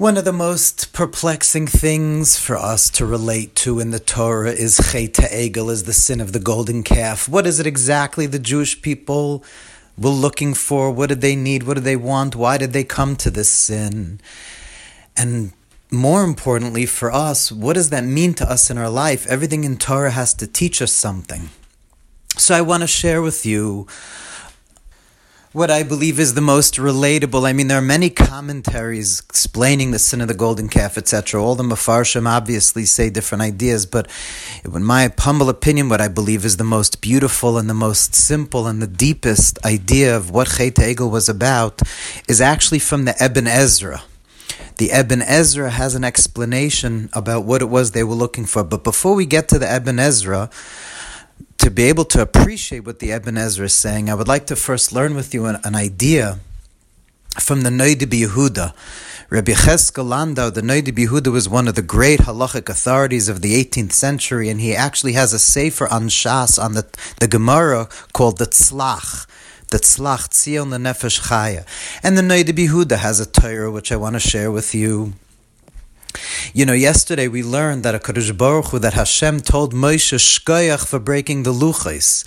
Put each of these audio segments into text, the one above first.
One of the most perplexing things for us to relate to in the Torah is Chet Egel, is the sin of the golden calf. What is it exactly the Jewish people were looking for? What did they need? What did they want? Why did they come to this sin? And more importantly for us, what does that mean to us in our life? Everything in Torah has to teach us something. So I want to share with you what I believe is the most relatable. I mean, there are many commentaries explaining the sin of the golden calf, etc. All the mefarshim obviously say different ideas, but in my humble opinion, what I believe is the most beautiful and the most simple and the deepest idea of what Chet Egel was about is actually from the Ibn Ezra. The Ibn Ezra has an explanation about what it was they were looking for. But before we get to the Ibn Ezra, to be able to appreciate what the Ibn Ezra is saying, I would like to first learn with you an, an idea from the Noida Yehuda. Rabbi Cheskel Landau, the Noida Yehuda, was one of the great halachic authorities of the 18th century, and he actually has a sefer on Shas, on the, the Gemara, called the Tzlach the Tzlach Tzion the Nefesh Chaya. And the Noida Yehuda has a Torah which I want to share with you. You know, yesterday we learned that a Kadosh Baruch Hu, that Hashem told Moshe shkoyach for breaking the luchos,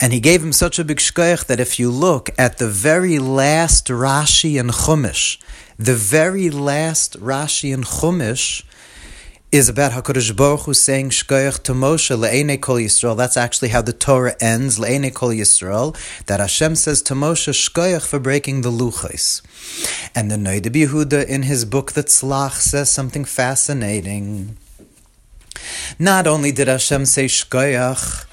and he gave him such a big shkoyach that if you look at the very last Rashi and Chumash, the very last Rashi and Chumash is about Hakadosh Baruch Hu saying Shkoyach to Moshe le'ene kol Yisrael. That's actually how the Torah ends le'ene kol Yisrael. That Hashem says to Moshe Shkoyach for breaking the luchos. And the Noida Yehuda in his book the Tzlach says something fascinating. Not only did Hashem say Shkoyach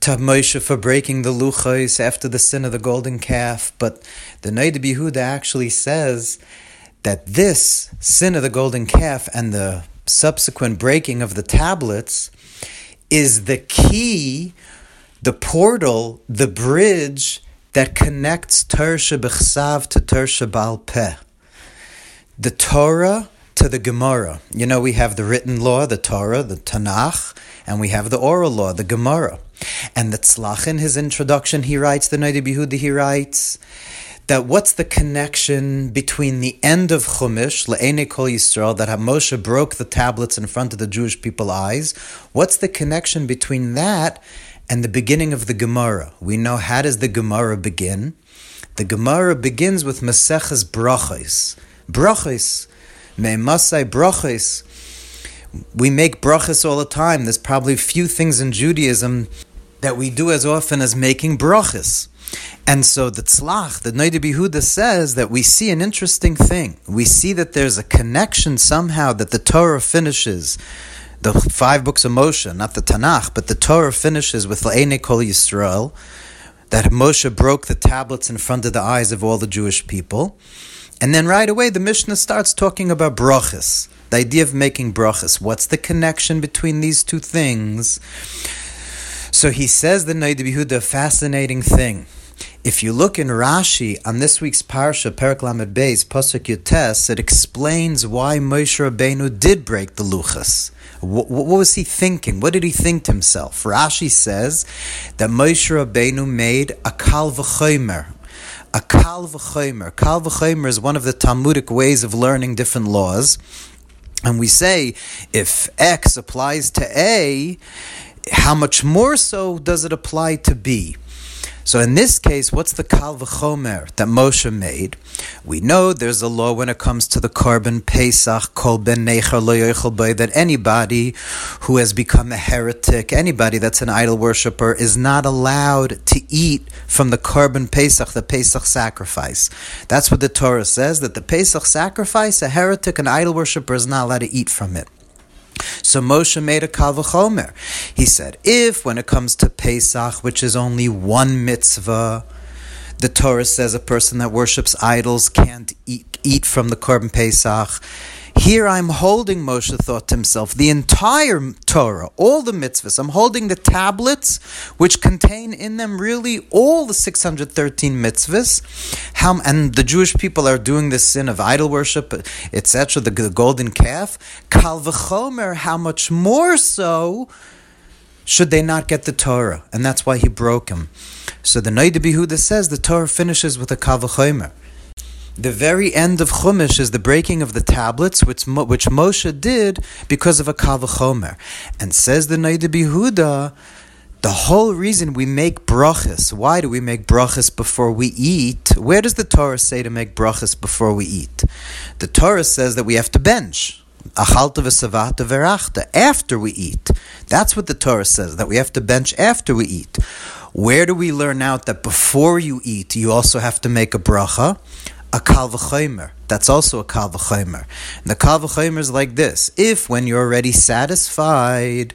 to Moshe for breaking the luchos after the sin of the golden calf, but the Noida Yehuda actually says that this sin of the golden calf and the subsequent breaking of the tablets is the key, the portal, the bridge that connects Torah Sheb'chsav to Torah Sheba'al Peh. The Torah to the Gemara. You know, we have the written law, the Torah, the Tanakh, and we have the oral law, the Gemara. And the Tzlach in his introduction, he writes, the Noida Yehuda, he writes, that what's the connection between the end of Chumash, Le'ene Kol Yisrael, that Moshe broke the tablets in front of the Jewish people's eyes, what's the connection between that and the beginning of the Gemara? We know how does the Gemara begin? The Gemara begins with Maseches Brachos. Brachos. Me'masai Brachos. We make brachas all the time. There's probably few things in Judaism that we do as often as making brachas. And so the Tzlach, the Noida says that we see an interesting thing. We see that there's a connection somehow that the Torah finishes the five books of Moshe, not the Tanakh, but the Torah finishes with La'ene Kol Yisrael, that Moshe broke the tablets in front of the eyes of all the Jewish people. And then right away the Mishnah starts talking about brachas, the idea of making brachas. What's the connection between these two things? So he says the Noida Yehuda, fascinating thing. If you look in Rashi on this week's Parsha, Perek Lamed Beis, Pasuk Yud Tes, it explains why Moshe Rabbeinu did break the Luchos. What, what, was he thinking? What did he think to himself? Rashi says that Moshe Rabbeinu made a kal v'chomer. A kal v'chomer. Kal v'chomer is one of the Talmudic ways of learning different laws. And we say if X applies to A, how much more so does it apply to B? So in this case, what's the kal v'chomer that Moshe made? We know there's a law when it comes to the korban pesach kol ben necher lo that anybody who has become a heretic, anybody that's an idol worshiper, is not allowed to eat from the korban pesach, the pesach sacrifice. That's what the Torah says that the pesach sacrifice, a heretic, an idol worshiper, is not allowed to eat from it. So Moshe made a kal v'chomer. He said, if when it comes to Pesach, which is only one mitzvah, the Torah says a person that worships idols can't eat, eat from the Korban Pesach, here I'm holding, Moshe thought to himself, the entire Torah, all the mitzvahs. I'm holding the tablets, which contain in them really all the 613 mitzvahs. How, and the Jewish people are doing this sin of idol worship, etc., the, the golden calf. Kal v'chomer, how much more so should they not get the Torah? And that's why he broke him. So the Noida Yehuda says the Torah finishes with a kal v'chomer. The very end of Chumash is the breaking of the tablets, which, which Moshe did because of a kal v'chomer. And says the Noda B'Yehuda, the whole reason we make brachas, why do we make brachas before we eat? Where does the Torah say to make brachas before we eat? The Torah says that we have to bench. After we eat. That's what the Torah says, that we have to bench after we eat. Where do we learn out that before you eat, you also have to make a bracha? a kal v'chomer. That's also a kal v'chomer. And the kal v'chomer is like this: If when you're already satisfied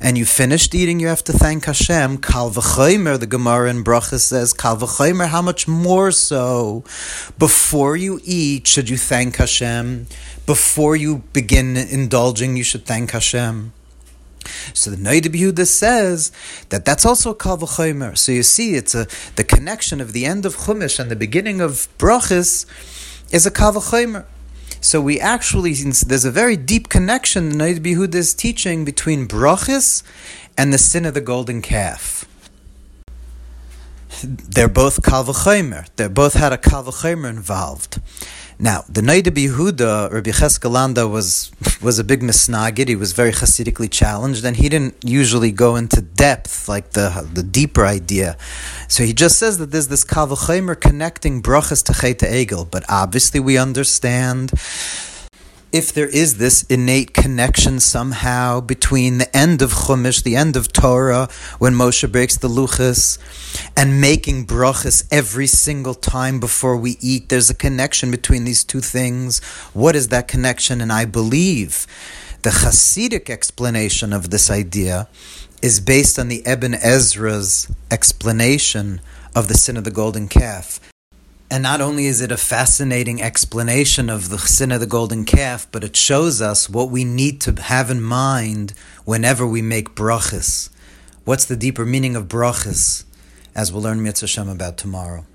and you finished eating, you have to thank Hashem. Kal v'chomer. The Gemara in Bracha says kal v'chomer. How much more so? Before you eat, should you thank Hashem? Before you begin indulging, you should thank Hashem. So the Noda B'Yehuda says that that's also a kal. So you see, it's a the connection of the end of Chumash and the beginning of Brachas is a kal. So we actually there's a very deep connection the Noda B'Yehuda is teaching between Brachas and the sin of the golden calf. They're both kal v'chomer. They both had a kal involved. Now, the Noda B'Yehuda, Rabbi Cheskel Landau, was was a big misnagid. He was very Hasidically challenged, and he didn't usually go into depth like the the deeper idea. So he just says that there's this kal v'chomer connecting brachas to Chet Egel, but obviously we understand if there is this innate connection somehow between the end of Chumash, the end of Torah, when Moshe breaks the luchos, and making brachas every single time before we eat, there's a connection between these two things. What is that connection? And I believe the Hasidic explanation of this idea is based on the Ibn Ezra's explanation of the sin of the golden calf. And not only is it a fascinating explanation of the sin of the golden calf, but it shows us what we need to have in mind whenever we make brachas. What's the deeper meaning of brachas? As we'll learn Mitzvah Shem about tomorrow.